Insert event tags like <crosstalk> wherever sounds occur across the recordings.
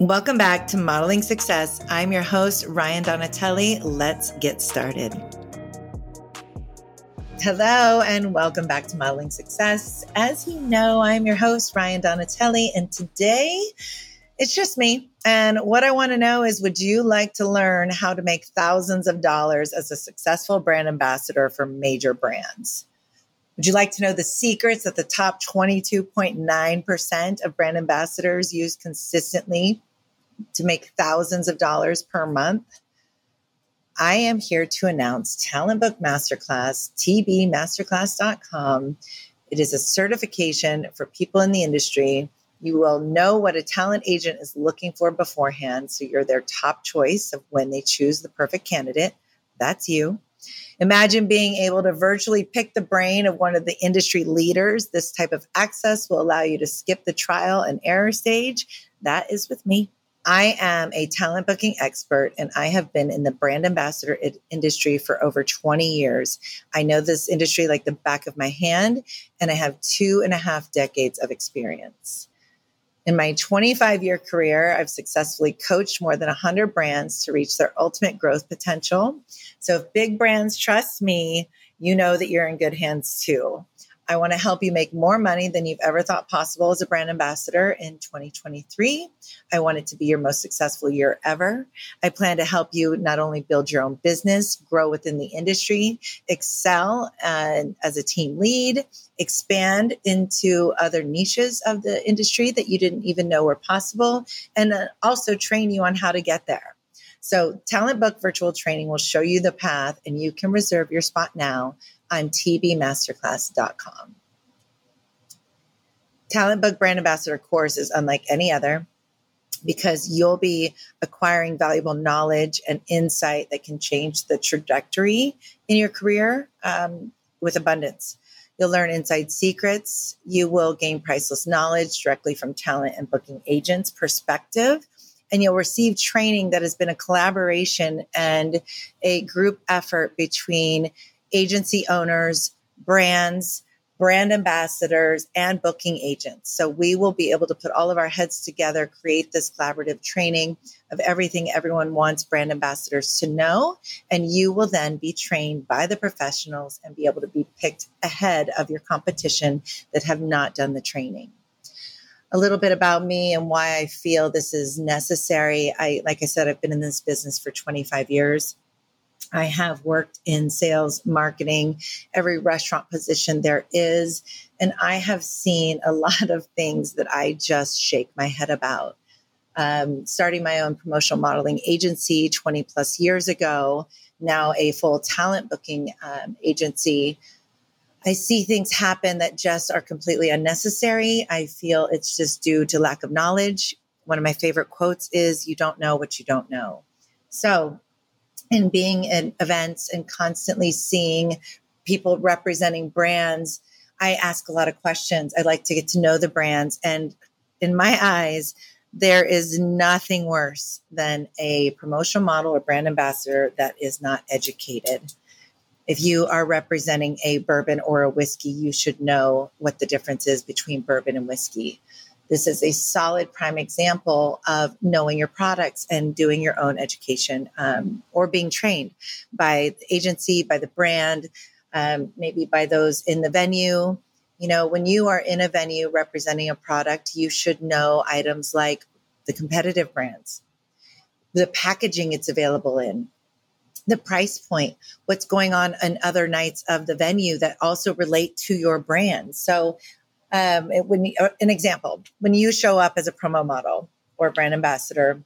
Welcome back to Modeling Success. I'm your host, Rian Donatelli. Let's get started. Hello, and welcome back to Modeling Success. As you know, I'm your host, Rian Donatelli, and today it's just me. And what I want to know is would you like to learn how to make thousands of dollars as a successful brand ambassador for major brands? Would you like to know the secrets that the top 22.9% of brand ambassadors use consistently to make thousands of dollars per month, I am here to announce Talent Book Masterclass, tbmasterclass.com. It is a certification for people in the industry. You will know what a talent agent is looking for beforehand. So you're their top choice of when they choose the perfect candidate. That's you. Imagine being able to virtually pick the brain of one of the industry leaders. This type of access will allow you to skip the trial and error stage. That is with me. I am a talent booking expert and I have been in the brand ambassador industry for over 20 years. I know this industry like the back of my hand, and I have two and a half decades of experience. In my 25 year career, I've successfully coached more than 100 brands to reach their ultimate growth potential. So if big brands trust me, you know that you're in good hands too. I want to help you make more money than you've ever thought possible as a brand ambassador in 2023. I want it to be your most successful year ever. I plan to help you not only build your own business, grow within the industry, excel uh, as a team lead, expand into other niches of the industry that you didn't even know were possible, and uh, also train you on how to get there. So, Talent Book Virtual Training will show you the path, and you can reserve your spot now on tbmasterclass.com. Talent Book Brand Ambassador course is unlike any other because you'll be acquiring valuable knowledge and insight that can change the trajectory in your career um, with abundance. You'll learn inside secrets. You will gain priceless knowledge directly from talent and booking agents' perspective. And you'll receive training that has been a collaboration and a group effort between agency owners, brands, brand ambassadors, and booking agents. So we will be able to put all of our heads together, create this collaborative training of everything everyone wants brand ambassadors to know. And you will then be trained by the professionals and be able to be picked ahead of your competition that have not done the training. A little bit about me and why I feel this is necessary. I, like I said, I've been in this business for 25 years. I have worked in sales, marketing, every restaurant position there is. And I have seen a <laughs> lot of things that I just shake my head about. Um, starting my own promotional modeling agency 20 plus years ago, now a full talent booking um, agency. I see things happen that just are completely unnecessary. I feel it's just due to lack of knowledge. One of my favorite quotes is, You don't know what you don't know. So and being at events and constantly seeing people representing brands, I ask a lot of questions. I like to get to know the brands. And in my eyes, there is nothing worse than a promotional model or brand ambassador that is not educated. If you are representing a bourbon or a whiskey, you should know what the difference is between bourbon and whiskey. This is a solid prime example of knowing your products and doing your own education um, or being trained by the agency, by the brand, um, maybe by those in the venue. You know, when you are in a venue representing a product, you should know items like the competitive brands, the packaging it's available in, the price point, what's going on on other nights of the venue that also relate to your brand. So um, it, when uh, an example, when you show up as a promo model or brand ambassador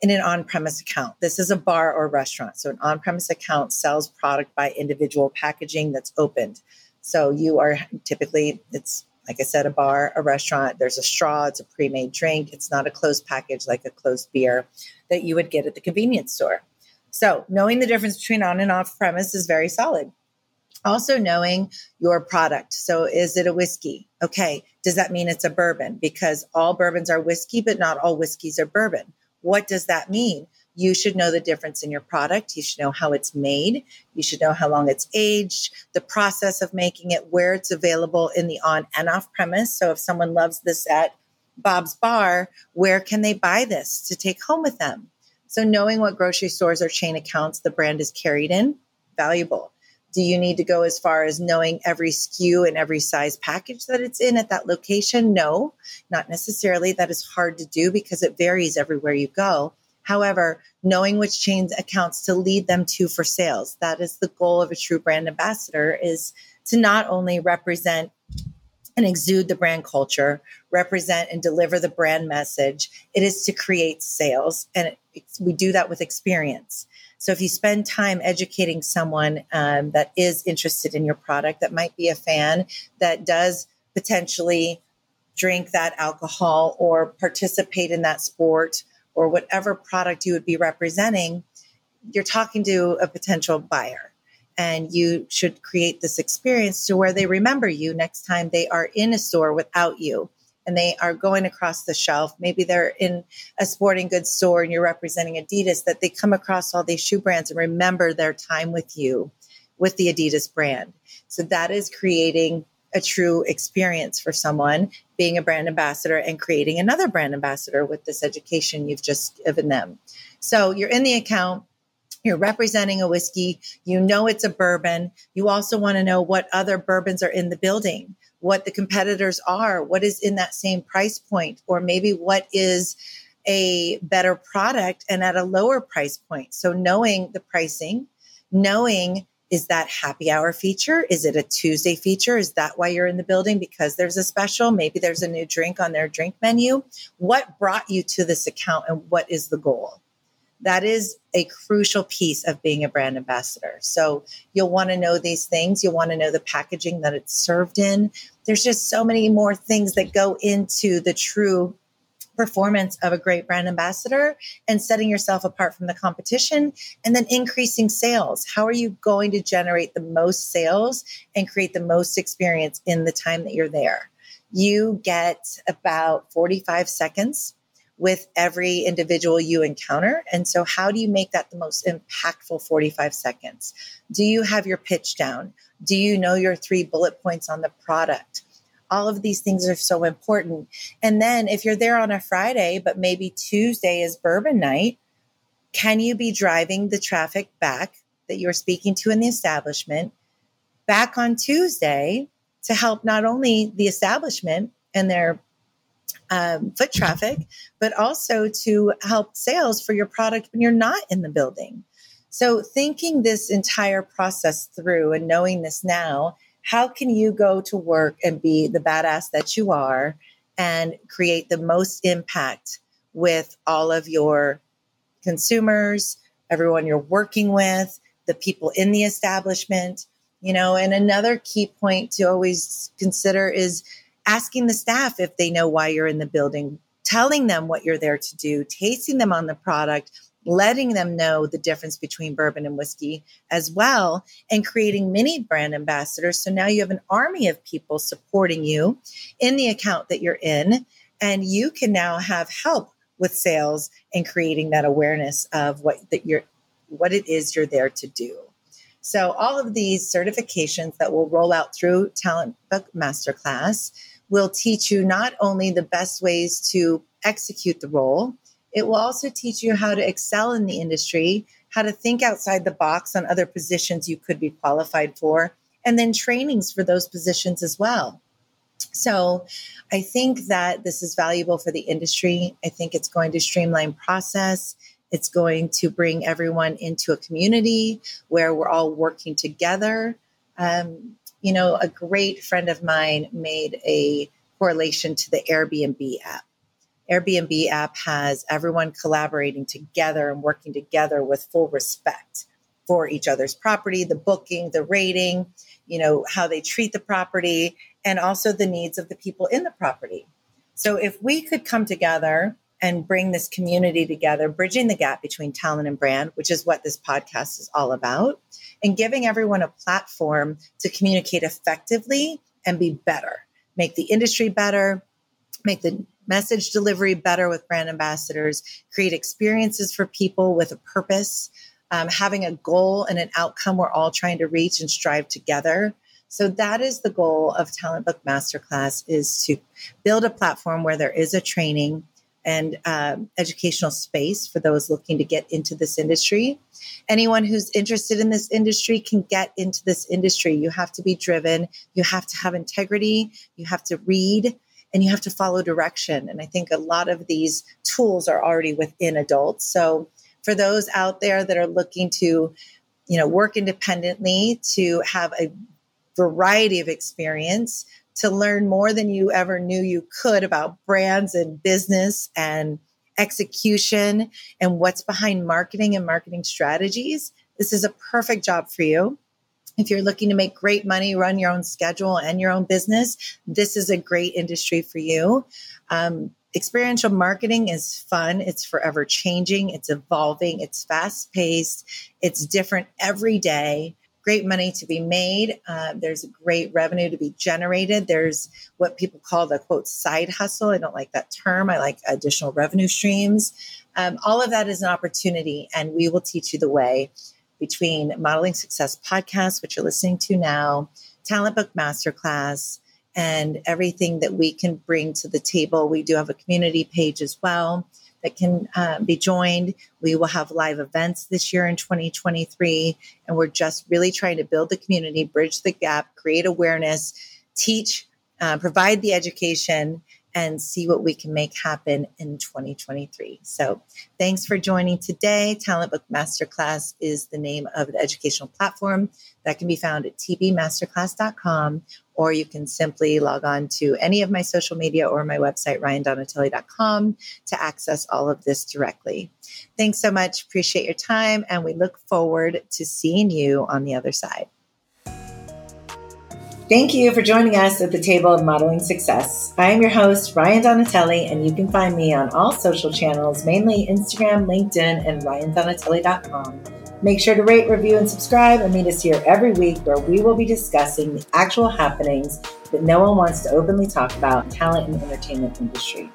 in an on-premise account, this is a bar or restaurant. So an on-premise account sells product by individual packaging that's opened. So you are typically it's like I said, a bar, a restaurant. There's a straw. It's a pre-made drink. It's not a closed package like a closed beer that you would get at the convenience store. So knowing the difference between on and off premise is very solid. Also, knowing your product. So, is it a whiskey? Okay. Does that mean it's a bourbon? Because all bourbons are whiskey, but not all whiskeys are bourbon. What does that mean? You should know the difference in your product. You should know how it's made. You should know how long it's aged, the process of making it, where it's available in the on and off premise. So, if someone loves this at Bob's Bar, where can they buy this to take home with them? So, knowing what grocery stores or chain accounts the brand is carried in, valuable. Do you need to go as far as knowing every SKU and every size package that it's in at that location? No, not necessarily. That is hard to do because it varies everywhere you go. However, knowing which chains accounts to lead them to for sales, that is the goal of a true brand ambassador is to not only represent and exude the brand culture, represent and deliver the brand message. It is to create sales. And it, we do that with experience. So if you spend time educating someone um, that is interested in your product, that might be a fan, that does potentially drink that alcohol or participate in that sport or whatever product you would be representing, you're talking to a potential buyer. And you should create this experience to where they remember you next time they are in a store without you and they are going across the shelf. Maybe they're in a sporting goods store and you're representing Adidas, that they come across all these shoe brands and remember their time with you with the Adidas brand. So that is creating a true experience for someone being a brand ambassador and creating another brand ambassador with this education you've just given them. So you're in the account, you're representing a whiskey, you know it's a bourbon. You also want to know what other bourbons are in the building what the competitors are, what is in that same price point, or maybe what is a better product and at a lower price point. So knowing the pricing, knowing is that happy hour feature? Is it a Tuesday feature? Is that why you're in the building? Because there's a special, maybe there's a new drink on their drink menu. What brought you to this account and what is the goal? That is a crucial piece of being a brand ambassador. So you'll want to know these things. You'll want to know the packaging that it's served in. There's just so many more things that go into the true performance of a great brand ambassador and setting yourself apart from the competition and then increasing sales. How are you going to generate the most sales and create the most experience in the time that you're there? You get about 45 seconds with every individual you encounter. And so, how do you make that the most impactful 45 seconds? Do you have your pitch down? Do you know your three bullet points on the product? All of these things are so important. And then, if you're there on a Friday, but maybe Tuesday is bourbon night, can you be driving the traffic back that you're speaking to in the establishment back on Tuesday to help not only the establishment and their um, foot traffic, but also to help sales for your product when you're not in the building. So, thinking this entire process through and knowing this now, how can you go to work and be the badass that you are and create the most impact with all of your consumers, everyone you're working with, the people in the establishment? You know, and another key point to always consider is asking the staff if they know why you're in the building, telling them what you're there to do, tasting them on the product, letting them know the difference between bourbon and whiskey as well, and creating mini brand ambassadors. So now you have an army of people supporting you in the account that you're in, and you can now have help with sales and creating that awareness of what that you're what it is you're there to do. So all of these certifications that will roll out through Talent Book Masterclass will teach you not only the best ways to execute the role, it will also teach you how to excel in the industry, how to think outside the box on other positions you could be qualified for, and then trainings for those positions as well. So I think that this is valuable for the industry. I think it's going to streamline process. It's going to bring everyone into a community where we're all working together. Um, you know, a great friend of mine made a correlation to the Airbnb app. Airbnb app has everyone collaborating together and working together with full respect for each other's property, the booking, the rating, you know, how they treat the property, and also the needs of the people in the property. So if we could come together and bring this community together, bridging the gap between talent and brand, which is what this podcast is all about, and giving everyone a platform to communicate effectively and be better, make the industry better, make the message delivery better with brand ambassadors, create experiences for people with a purpose, um, having a goal and an outcome we're all trying to reach and strive together. So that is the goal of Talent Book Masterclass is to build a platform where there is a training and um, educational space for those looking to get into this industry. Anyone who's interested in this industry can get into this industry. You have to be driven, you have to have integrity, you have to read, and you have to follow direction. And I think a lot of these tools are already within adults. So for those out there that are looking to, you know, work independently, to have a variety of experience, to learn more than you ever knew you could about brands and business and execution and what's behind marketing and marketing strategies, this is a perfect job for you. If you're looking to make great money, run your own schedule and your own business, this is a great industry for you. Um, experiential marketing is fun. It's forever changing. It's evolving. It's fast paced. It's different every day great money to be made. Uh, there's great revenue to be generated. There's what people call the quote side hustle. I don't like that term. I like additional revenue streams. Um, all of that is an opportunity, and we will teach you the way between Modeling Success podcast, which you're listening to now, Talent Book Masterclass, and everything that we can bring to the table. We do have a community page as well that can uh, be joined. We will have live events this year in 2023, and we're just really trying to build the community, bridge the gap, create awareness, teach, uh, provide the education, and see what we can make happen in 2023. So, thanks for joining today. Talent Book Masterclass is the name of the educational platform that can be found at tbmasterclass.com or you can simply log on to any of my social media or my website, riandonatelli.com, to access all of this directly. Thanks so much. Appreciate your time, and we look forward to seeing you on the other side. Thank you for joining us at the table of modeling success. I am your host, Rian Donatelli, and you can find me on all social channels, mainly Instagram, LinkedIn, and riandonatelli.com. Make sure to rate, review, and subscribe and meet us here every week where we will be discussing the actual happenings that no one wants to openly talk about in the talent and entertainment industry.